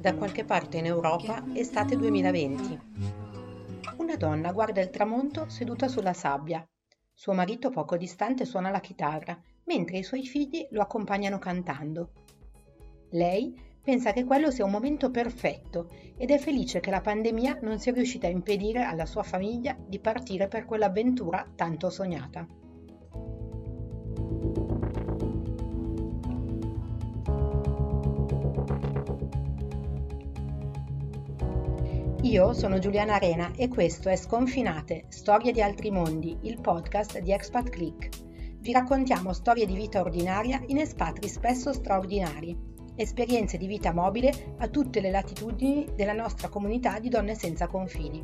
da qualche parte in Europa, estate 2020. Una donna guarda il tramonto seduta sulla sabbia. Suo marito poco distante suona la chitarra, mentre i suoi figli lo accompagnano cantando. Lei pensa che quello sia un momento perfetto ed è felice che la pandemia non sia riuscita a impedire alla sua famiglia di partire per quell'avventura tanto sognata. Io sono Giuliana Arena e questo è Sconfinate, Storie di altri mondi, il podcast di Expat Click. Vi raccontiamo storie di vita ordinaria in espatri spesso straordinari, esperienze di vita mobile a tutte le latitudini della nostra comunità di donne senza confini.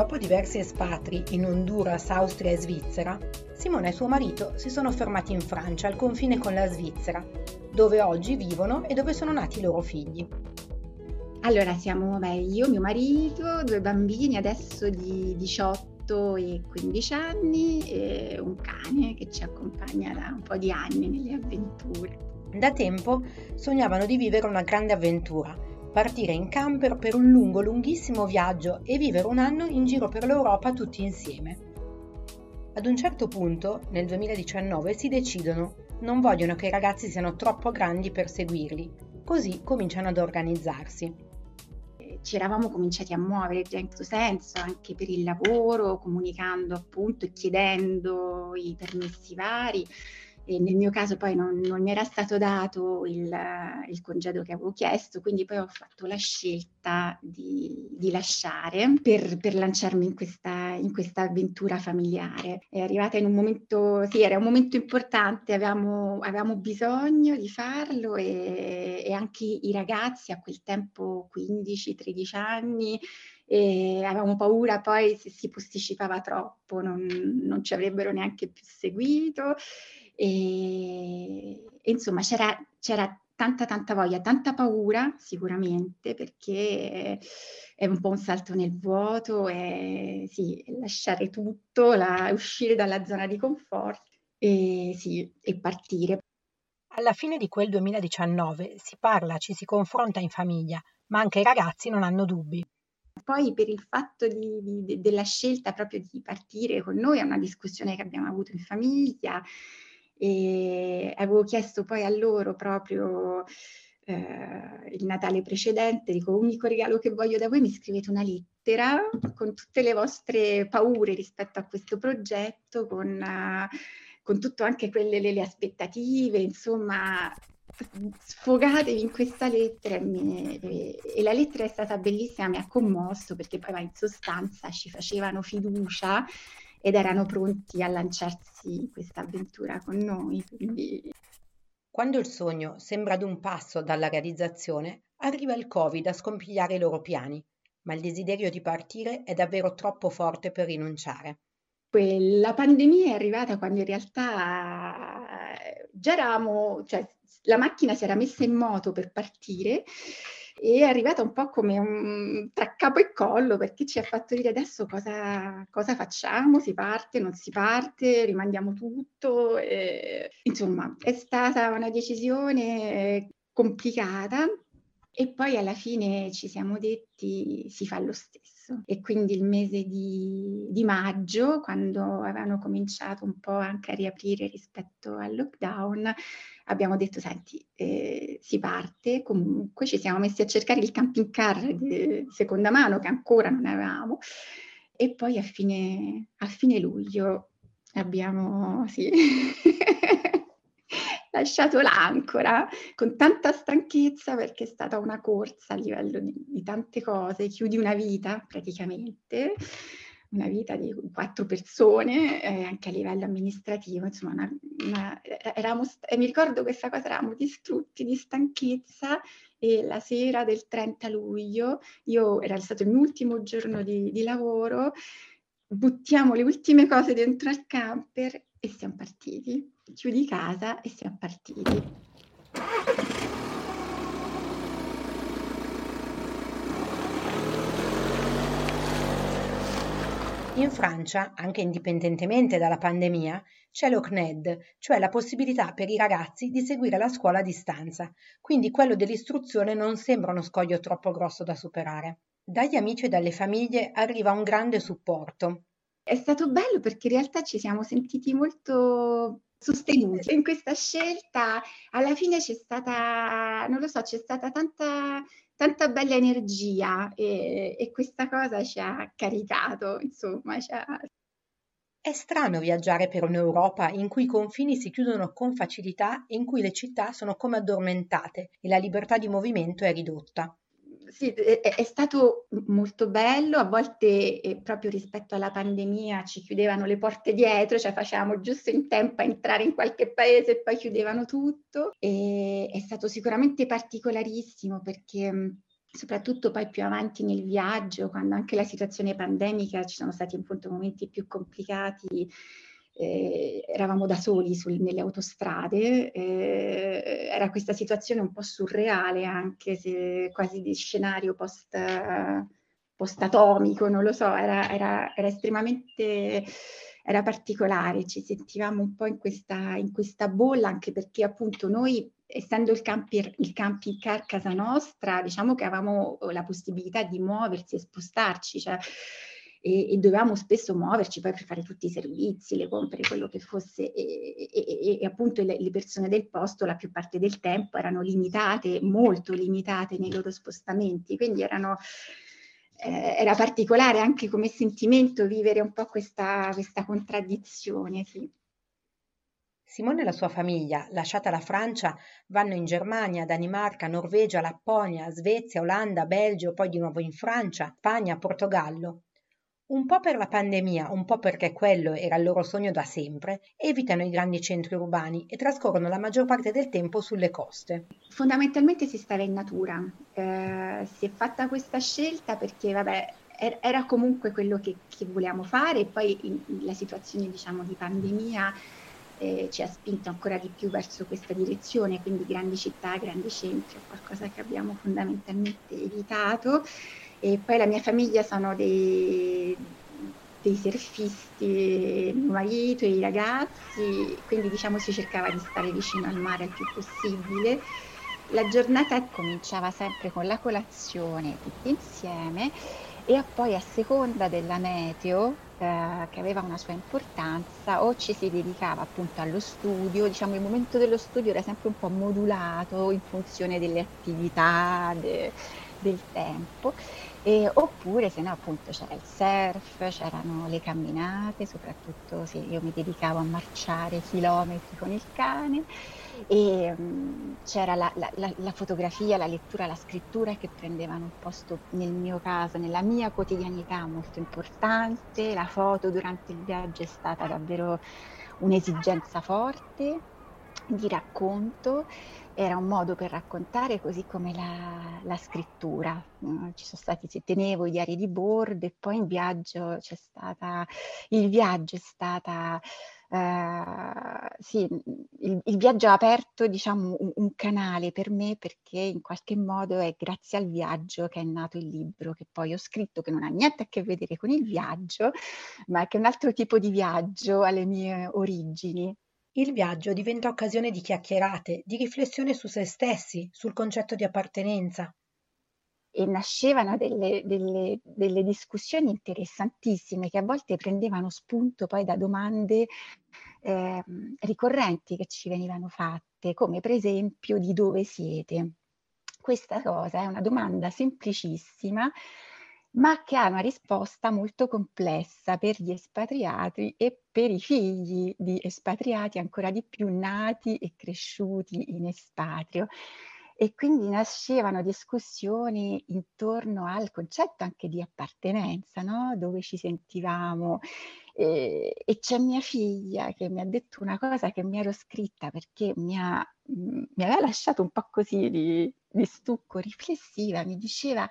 Dopo diversi espatri in Honduras, Austria e Svizzera, Simone e suo marito si sono fermati in Francia, al confine con la Svizzera, dove oggi vivono e dove sono nati i loro figli. Allora, siamo beh, io, mio marito, due bambini adesso di 18 e 15 anni e un cane che ci accompagna da un po' di anni nelle avventure. Da tempo sognavano di vivere una grande avventura partire in camper per un lungo, lunghissimo viaggio e vivere un anno in giro per l'Europa tutti insieme. Ad un certo punto, nel 2019, si decidono, non vogliono che i ragazzi siano troppo grandi per seguirli, così cominciano ad organizzarsi. Ci eravamo cominciati a muovere già in questo senso, anche per il lavoro, comunicando appunto e chiedendo i permessi vari e nel mio caso poi non, non mi era stato dato il, il, congedo che avevo chiesto, quindi poi ho fatto la scelta di, di lasciare per, per, lanciarmi in questa, in questa avventura familiare. È arrivata in un momento, sì, era un momento importante, avevamo, avevamo bisogno di farlo e, e anche i ragazzi a quel tempo 15-13 anni e avevamo paura poi se si posticipava troppo non, non ci avrebbero neanche più seguito e, e insomma c'era, c'era tanta tanta voglia, tanta paura sicuramente perché è un po' un salto nel vuoto, e sì, lasciare tutto, la, uscire dalla zona di comfort e, sì, e partire. Alla fine di quel 2019 si parla, ci si confronta in famiglia, ma anche i ragazzi non hanno dubbi. Poi per il fatto di, di, della scelta proprio di partire con noi è una discussione che abbiamo avuto in famiglia e avevo chiesto poi a loro proprio eh, il Natale precedente, dico unico regalo che voglio da voi, mi scrivete una lettera con tutte le vostre paure rispetto a questo progetto, con, con tutto anche quelle le, le aspettative, insomma sfogatevi in questa lettera mi, e, la lettera è stata bellissima, mi ha commosso perché poi in sostanza ci facevano fiducia ed erano pronti a lanciarsi in questa avventura con noi. Quindi... Quando il sogno sembra ad un passo dalla realizzazione, arriva il Covid a scompigliare i loro piani, ma il desiderio di partire è davvero troppo forte per rinunciare. La pandemia è arrivata quando in realtà già eravamo, cioè la macchina si era messa in moto per partire e è arrivata un po' come un tra capo e collo perché ci ha fatto dire adesso cosa, cosa facciamo, si parte, non si parte, rimandiamo tutto. E, insomma, è stata una decisione complicata e poi alla fine ci siamo detti si fa lo stesso. E quindi il mese di, di, maggio, quando avevano cominciato un po' anche a riaprire rispetto al lockdown, abbiamo detto, senti, eh, si parte, comunque ci siamo messi a cercare il camping car di, seconda mano che ancora non avevamo e poi a fine, a fine luglio abbiamo sì, lasciato l'ancora con tanta stanchezza perché è stata una corsa a livello di, di tante cose, chiudi una vita praticamente una vita di quattro persone, eh, anche a livello amministrativo, insomma, una, una, eravamo, e mi ricordo questa cosa, eravamo distrutti di stanchezza e la sera del 30 luglio, io era stato il mio ultimo giorno di, di lavoro, buttiamo le ultime cose dentro al camper e siamo partiti. Chiudi casa e siamo partiti. In Francia, anche indipendentemente dalla pandemia, c'è l'OCNED, cioè la possibilità per i ragazzi di seguire la scuola a distanza, quindi quello dell'istruzione non sembra uno scoglio troppo grosso da superare. Dagli amici e dalle famiglie arriva un grande supporto. È stato bello perché in realtà ci siamo sentiti molto sostenuti in questa scelta. Alla fine c'è stata, non lo so, c'è stata tanta, tanta bella energia e, e questa cosa ci ha caricato, insomma. Ci ha... È strano viaggiare per un'Europa in cui i confini si chiudono con facilità e in cui le città sono come addormentate e la libertà di movimento è ridotta sì, è, è, stato molto bello, a volte eh, proprio rispetto alla pandemia ci chiudevano le porte dietro, cioè facevamo giusto in tempo a entrare in qualche paese e poi chiudevano tutto. E è stato sicuramente particolarissimo perché soprattutto poi più avanti nel viaggio, quando anche la situazione pandemica ci sono stati appunto momenti più complicati, eh, eravamo da soli sul, nelle autostrade, eh, era questa situazione un po' surreale anche se quasi di scenario post, post-atomico, non lo so, era, era, era estremamente era particolare, ci sentivamo un po' in questa, in questa bolla anche perché appunto noi essendo il, camper, il camping car casa nostra, diciamo che avevamo la possibilità di muoversi e spostarci, cioè e, e, dovevamo spesso muoverci poi per fare tutti i servizi, le compere, quello che fosse e, e, e appunto le, le, persone del posto la più parte del tempo erano limitate, molto limitate nei loro spostamenti, quindi erano, eh, era particolare anche come sentimento vivere un po' questa, questa contraddizione. Sì. Simone e la sua famiglia, lasciata la Francia, vanno in Germania, Danimarca, Norvegia, Lapponia, Svezia, Olanda, Belgio, poi di nuovo in Francia, Spagna, Portogallo. Un po' per la pandemia, un po' perché quello era il loro sogno da sempre, evitano i grandi centri urbani e trascorrono la maggior parte del tempo sulle coste. Fondamentalmente si stava in natura. Eh, si è fatta questa scelta perché, vabbè, er-, era comunque quello che, che volevamo fare e poi in, la situazione diciamo, di pandemia eh, ci ha spinto ancora di più verso questa direzione, quindi grandi città, grandi centri, qualcosa che abbiamo fondamentalmente evitato e poi la mia famiglia sono dei, dei surfisti, mio marito, i ragazzi, quindi diciamo si cercava di stare vicino al mare il più possibile. La giornata cominciava sempre con la colazione tutti insieme e poi a seconda della meteo eh, che aveva una sua importanza o ci si dedicava appunto allo studio, diciamo il momento dello studio era sempre un po' modulato in funzione delle attività, de, del tempo e, oppure se no appunto c'era il surf, c'erano le camminate, soprattutto se io mi dedicavo a marciare chilometri con il cane. E um, c'era la, la, la, la, fotografia, la lettura, la scrittura che prendevano un posto nel mio caso, nella mia quotidianità molto importante, la foto durante il viaggio è stata davvero un'esigenza forte di racconto era un modo per raccontare così come la, la scrittura. Ci sono stati, se tenevo i diari di bordo e poi in viaggio c'è stata, il viaggio è stata, uh, sì, il, il, viaggio ha aperto diciamo un, un, canale per me perché in qualche modo è grazie al viaggio che è nato il libro che poi ho scritto che non ha niente a che vedere con il viaggio, ma che è un altro tipo di viaggio alle mie origini. Il viaggio diventa occasione di chiacchierate, di riflessione su se stessi, sul concetto di appartenenza. E nascevano delle, delle, delle discussioni interessantissime che a volte prendevano spunto poi da domande eh, ricorrenti che ci venivano fatte, come per esempio di dove siete. Questa cosa è una domanda semplicissima ma che ha una risposta molto complessa per gli espatriati e per i figli di espatriati ancora di più nati e cresciuti in espatrio. E quindi nascevano discussioni intorno al concetto anche di appartenenza, no? dove ci sentivamo. E, e, c'è mia figlia che mi ha detto una cosa che mi ero scritta perché mi, ha, mi aveva lasciato un po' così di, di stucco riflessiva, mi diceva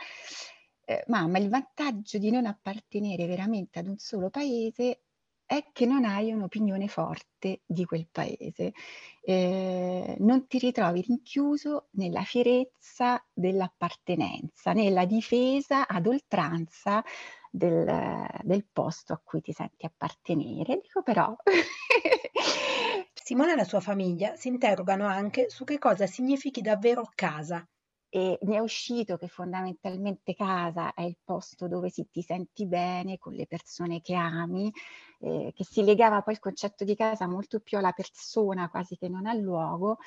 eh, mamma, il vantaggio di non appartenere veramente ad un solo paese è che non hai un'opinione forte di quel paese, eh, non ti ritrovi rinchiuso nella fierezza dell'appartenenza, nella difesa ad oltranza del, del posto a cui ti senti appartenere. Dico però... Simone e la sua famiglia si interrogano anche su che cosa significhi davvero casa e ne è uscito che fondamentalmente casa è il posto dove si, ti senti bene con le persone che ami, eh, che si legava poi il concetto di casa molto più alla persona quasi che non al luogo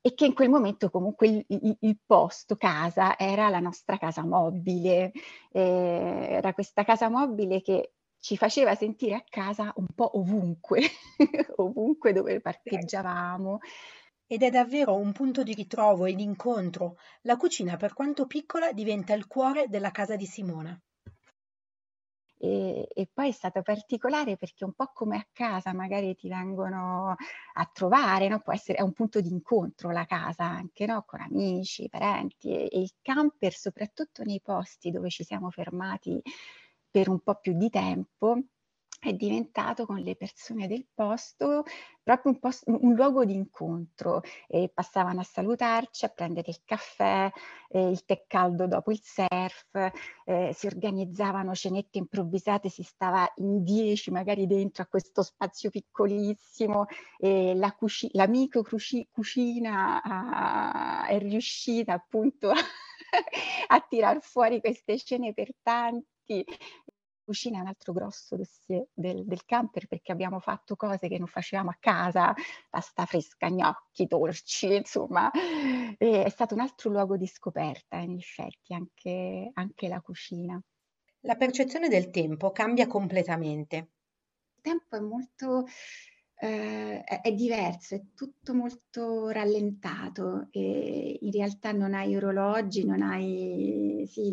e che in quel momento comunque il, il, il posto, casa, era la nostra casa mobile, eh, era questa casa mobile che ci faceva sentire a casa un po' ovunque, ovunque dove parcheggiavamo ed è davvero un punto di ritrovo e di incontro. La cucina, per quanto piccola, diventa il cuore della casa di Simona. E, e, poi è stato particolare perché un po' come a casa magari ti vengono a trovare, no? può essere un punto di incontro la casa anche no? con amici, parenti e, e il camper soprattutto nei posti dove ci siamo fermati per un po' più di tempo è diventato con le persone del posto proprio un, post- un luogo di incontro. E passavano a salutarci, a prendere il caffè, eh, il tè caldo dopo il surf, eh, si organizzavano cenette improvvisate, si stava in dieci magari dentro a questo spazio piccolissimo e la, cuci- la micro cucina a- è riuscita appunto a tirar fuori queste scene per tanti cucina è un altro grosso dossier del, del, camper perché abbiamo fatto cose che non facevamo a casa, pasta fresca, gnocchi, dolci, insomma, e è stato un altro luogo di scoperta in effetti anche, anche la cucina. La percezione del tempo cambia completamente. Il tempo è molto eh, è diverso, è tutto molto rallentato e in realtà non hai orologi, non hai sì,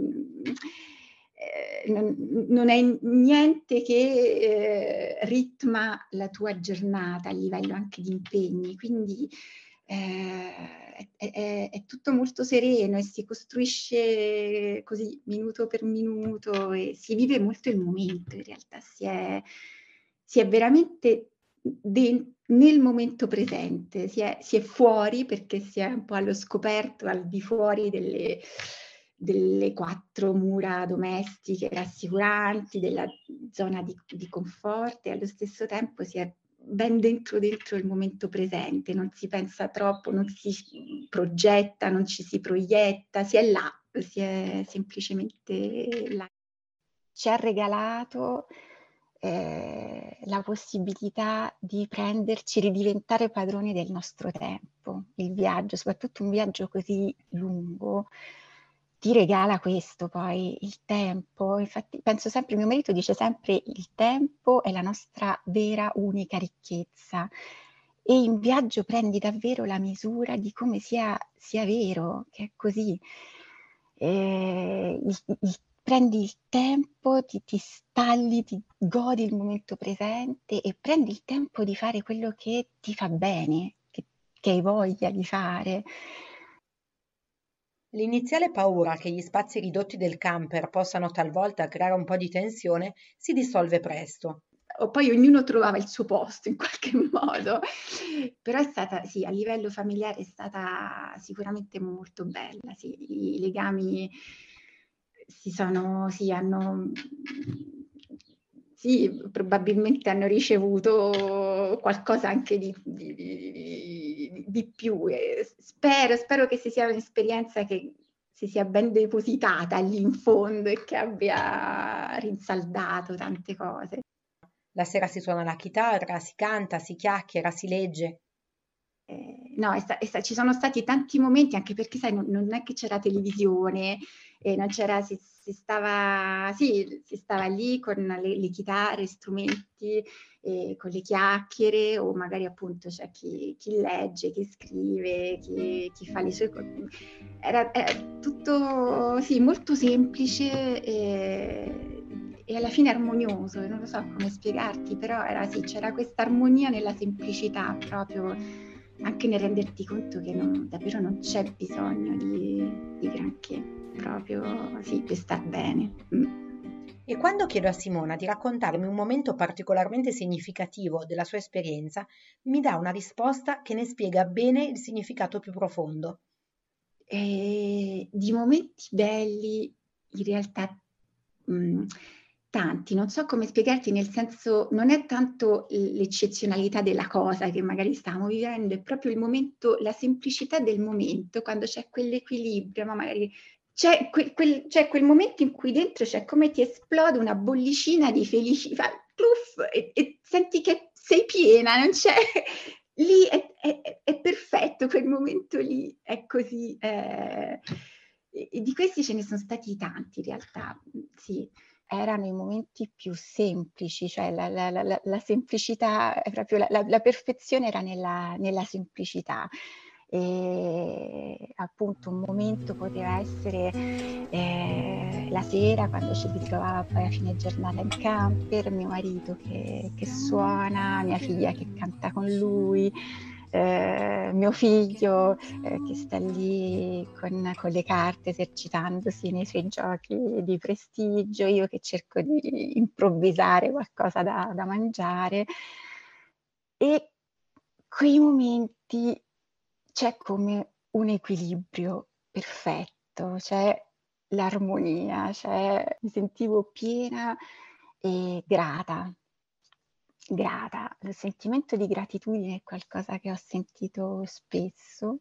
non, non, è niente che eh, ritma la tua giornata a livello anche di impegni, quindi eh, è, è, è, tutto molto sereno e si costruisce così minuto per minuto e si vive molto il momento, in realtà si è, si è veramente de- nel momento presente, si è, si è fuori perché si è un po' allo scoperto, al di fuori delle delle quattro mura domestiche rassicuranti, della zona di, di conforto e allo stesso tempo si è ben dentro dentro il momento presente, non si pensa troppo, non si progetta, non ci si proietta, si è là, si è semplicemente là. Ci ha regalato eh, la possibilità di prenderci, di diventare padroni del nostro tempo, il viaggio, soprattutto un viaggio così lungo, ti regala questo poi, il tempo. Infatti penso sempre, mio marito dice sempre il tempo è la nostra vera unica ricchezza e in viaggio prendi davvero la misura di come sia, sia vero, che è così. Eh, il, il, prendi il tempo, ti, ti stalli, ti godi il momento presente e prendi il tempo di fare quello che ti fa bene, che, che hai voglia di fare. L'iniziale paura che gli spazi ridotti del camper possano talvolta creare un po' di tensione si dissolve presto. Poi ognuno trovava il suo posto in qualche modo, però è stata, sì, a livello familiare è stata sicuramente molto bella, sì, i legami si sono, sì, hanno sì, probabilmente hanno ricevuto qualcosa anche di, di, di, di più. E spero, spero che sia un'esperienza che si sia ben depositata lì in fondo e che abbia rinsaldato tante cose. La sera si suona la chitarra, si canta, si chiacchiera, si legge. Eh, no, è sta- è sta- ci sono stati tanti momenti, anche perché sai, non, non è che c'era televisione, eh, non c'era, si, si, stava, sì, si stava lì con le, le chitarre, strumenti, eh, con le chiacchiere, o magari appunto c'è chi, chi legge, chi scrive, chi, chi, fa le sue cose. Era, era tutto sì, molto semplice. E, e alla fine armonioso, non lo so come spiegarti, però era, sì, c'era questa armonia nella semplicità proprio anche nel renderti conto che non, davvero non c'è bisogno di, di granché, proprio sì, per star bene. Mm. E quando chiedo a Simona di raccontarmi un momento particolarmente significativo della sua esperienza, mi dà una risposta che ne spiega bene il significato più profondo. E di momenti belli, in realtà mh, mm, tanti, non so come spiegarti, nel senso non è tanto l'eccezionalità della cosa che magari stiamo vivendo, è proprio il momento, la semplicità del momento, quando c'è quell'equilibrio, ma magari c'è quel, quel, c'è quel, momento in cui dentro c'è come ti esplode una bollicina di felicità, pluff, e, e, senti che sei piena, non c'è... Lì è, è, è perfetto, quel momento lì è così... Eh, di questi ce ne sono stati tanti in realtà, sì erano i momenti più semplici, cioè la, la, la, la semplicità, proprio la, perfezione era nella, nella semplicità. E appunto un momento poteva essere eh, la sera quando ci ritrovava poi a fine giornata in camper, mio marito che, che suona, mia figlia che canta con lui, eh, mio figlio eh, che sta lì con, con, le carte esercitandosi nei suoi giochi di prestigio, io che cerco di improvvisare qualcosa da, da mangiare e quei momenti c'è come un equilibrio perfetto, c'è l'armonia, cioè mi sentivo piena e grata. Grata, il sentimento di gratitudine è qualcosa che ho sentito spesso.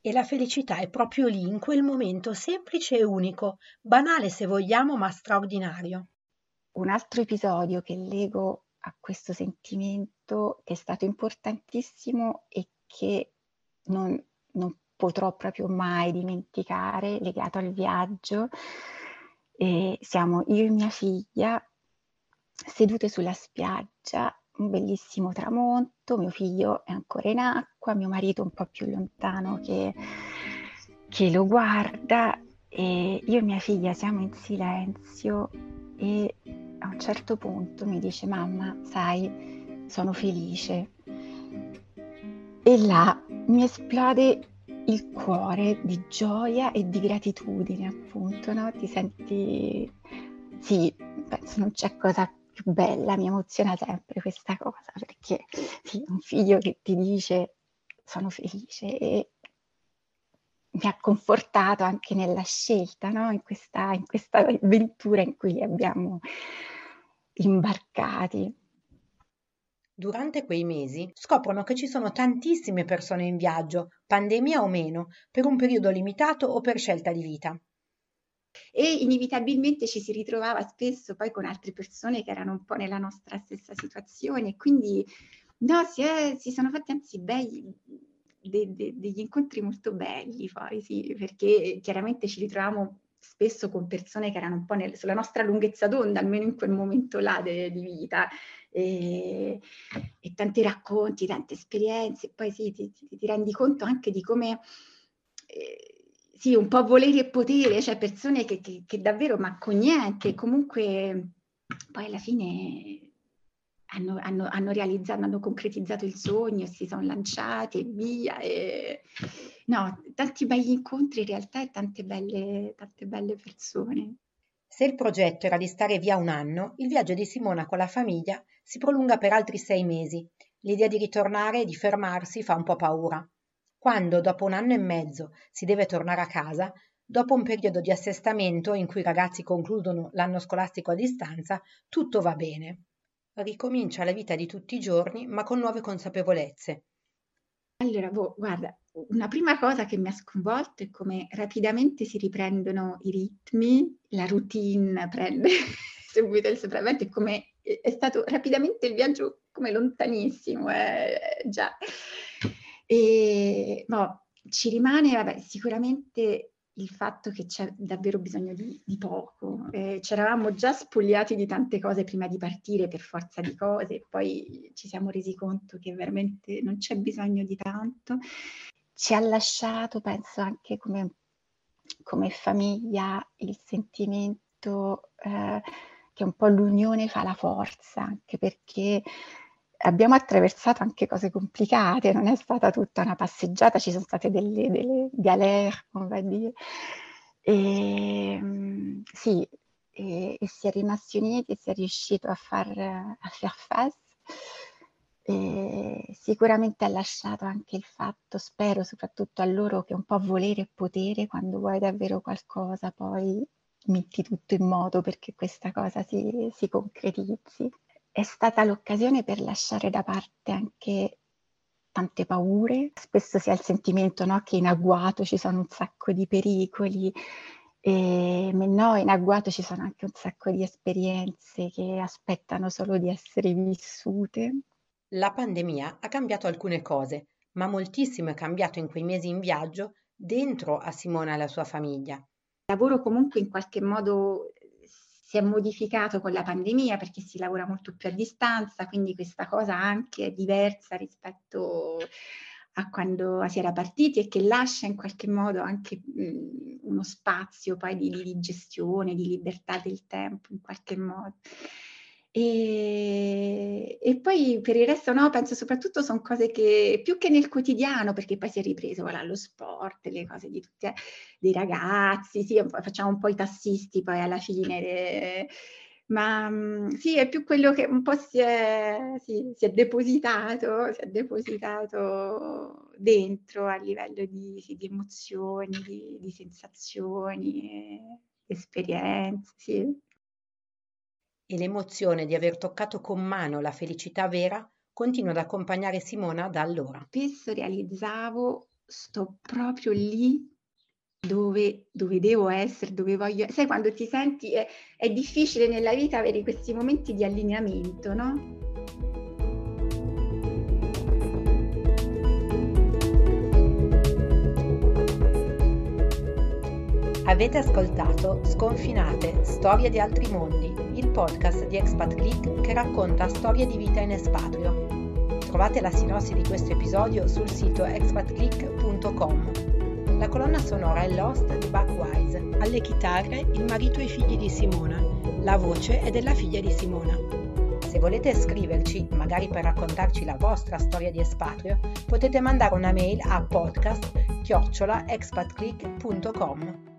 E la felicità è proprio lì, in quel momento semplice e unico, banale se vogliamo, ma straordinario. Un altro episodio che lego a questo sentimento che è stato importantissimo e che non, non potrò proprio mai dimenticare, legato al viaggio. E siamo io e mia figlia sedute sulla spiaggia, un bellissimo tramonto, mio figlio è ancora in acqua, mio marito un po' più lontano che, che lo guarda e io e mia figlia siamo in silenzio e a un certo punto mi dice mamma, sai, sono felice. E là mi esplode il cuore di gioia e di gratitudine, appunto, no? Ti senti... Sì, penso non c'è cosa più bella, mi emoziona sempre questa cosa, perché sì, un figlio che ti dice sono felice e mi ha confortato anche nella scelta, no? in, questa, in questa avventura in cui li abbiamo imbarcati. Durante quei mesi scoprono che ci sono tantissime persone in viaggio, pandemia o meno, per un periodo limitato o per scelta di vita. E inevitabilmente ci si ritrovava spesso poi con altre persone che erano un po' nella nostra stessa situazione, quindi no, si, è, si sono fatti anzi bei, de, de, degli incontri molto belli poi, sì, perché chiaramente ci ritrovavamo spesso con persone che erano un po' nel, sulla nostra lunghezza d'onda, almeno in quel momento là de, di vita, e, e, tanti racconti, tante esperienze, e poi sì, ti, ti, ti, rendi conto anche di come... Eh, sì, un po' volere e potere, cioè persone che, che, che davvero, ma con niente, comunque poi alla fine hanno, hanno, hanno, realizzato, hanno concretizzato il sogno, si sono lanciati e via. E... No, tanti begli incontri in realtà e tante belle, tante belle persone. Se il progetto era di stare via un anno, il viaggio di Simona con la famiglia si prolunga per altri sei mesi. L'idea di ritornare e di fermarsi fa un po' paura. Quando, dopo un anno e mezzo, si deve tornare a casa, dopo un periodo di assestamento in cui i ragazzi concludono l'anno scolastico a distanza, tutto va bene. Ricomincia la vita di tutti i giorni, ma con nuove consapevolezze. Allora, boh, guarda, una prima cosa che mi ha sconvolto è come rapidamente si riprendono i ritmi, la routine prende subito il sopravvento e come è stato rapidamente il viaggio come lontanissimo, eh, già. E, no, ci rimane, vabbè, sicuramente il fatto che c'è davvero bisogno di, di poco. Eh, c'eravamo già spogliati di tante cose prima di partire per forza di cose, poi ci siamo resi conto che veramente non c'è bisogno di tanto. Ci ha lasciato, penso, anche come, come famiglia il sentimento eh, che un po' l'unione fa la forza, anche perché abbiamo attraversato anche cose complicate, non è stata tutta una passeggiata, ci sono state delle, delle galère, come va a dire. E, ehm, sì, e, e si è rimasti uniti si è riuscito a far a faire face. E sicuramente ha lasciato anche il fatto, spero soprattutto a loro, che un po' volere e potere, quando vuoi davvero qualcosa, poi metti tutto in moto perché questa cosa si, si concretizzi. È stata l'occasione per lasciare da parte anche tante paure, spesso si ha il sentimento no, che in agguato ci sono un sacco di pericoli, e no, in agguato ci sono anche un sacco di esperienze che aspettano solo di essere vissute. La pandemia ha cambiato alcune cose, ma moltissimo è cambiato in quei mesi in viaggio dentro a Simona e alla sua famiglia. Il lavoro comunque in qualche modo si è modificato con la pandemia perché si lavora molto più a distanza, quindi questa cosa anche è diversa rispetto a quando si era partiti e che lascia in qualche modo anche mh, uno spazio poi di, di, gestione, di libertà del tempo in qualche modo. E, e, poi per il resto no, penso soprattutto sono cose che più che nel quotidiano, perché poi si è ripreso voilà, lo sport, le cose di tutti, eh, dei ragazzi, sì, facciamo un po' i tassisti poi alla fine, eh, ma mm, sì, è più quello che un po' si è, sì, si è depositato, si è depositato dentro a livello di, sì, di emozioni, di, di sensazioni, eh, esperienze, sì e l'emozione di aver toccato con mano la felicità vera continua ad accompagnare Simona da allora. Spesso realizzavo sto proprio lì dove, dove, devo essere, dove voglio... Sai, quando ti senti, è, è difficile nella vita avere questi momenti di allineamento, no? Avete ascoltato Sconfinate, Storie di altri mondi, il podcast di Expat Click che racconta storie di vita in espatrio. Trovate la sinossi di questo episodio sul sito expatclick.com. La colonna sonora è Lost di Buckwise. Alle chitarre il marito e i figli di Simona. La voce è della figlia di Simona. Se volete scriverci, magari per raccontarci la vostra storia di espatrio, potete mandare una mail a podcast-expatclick.com.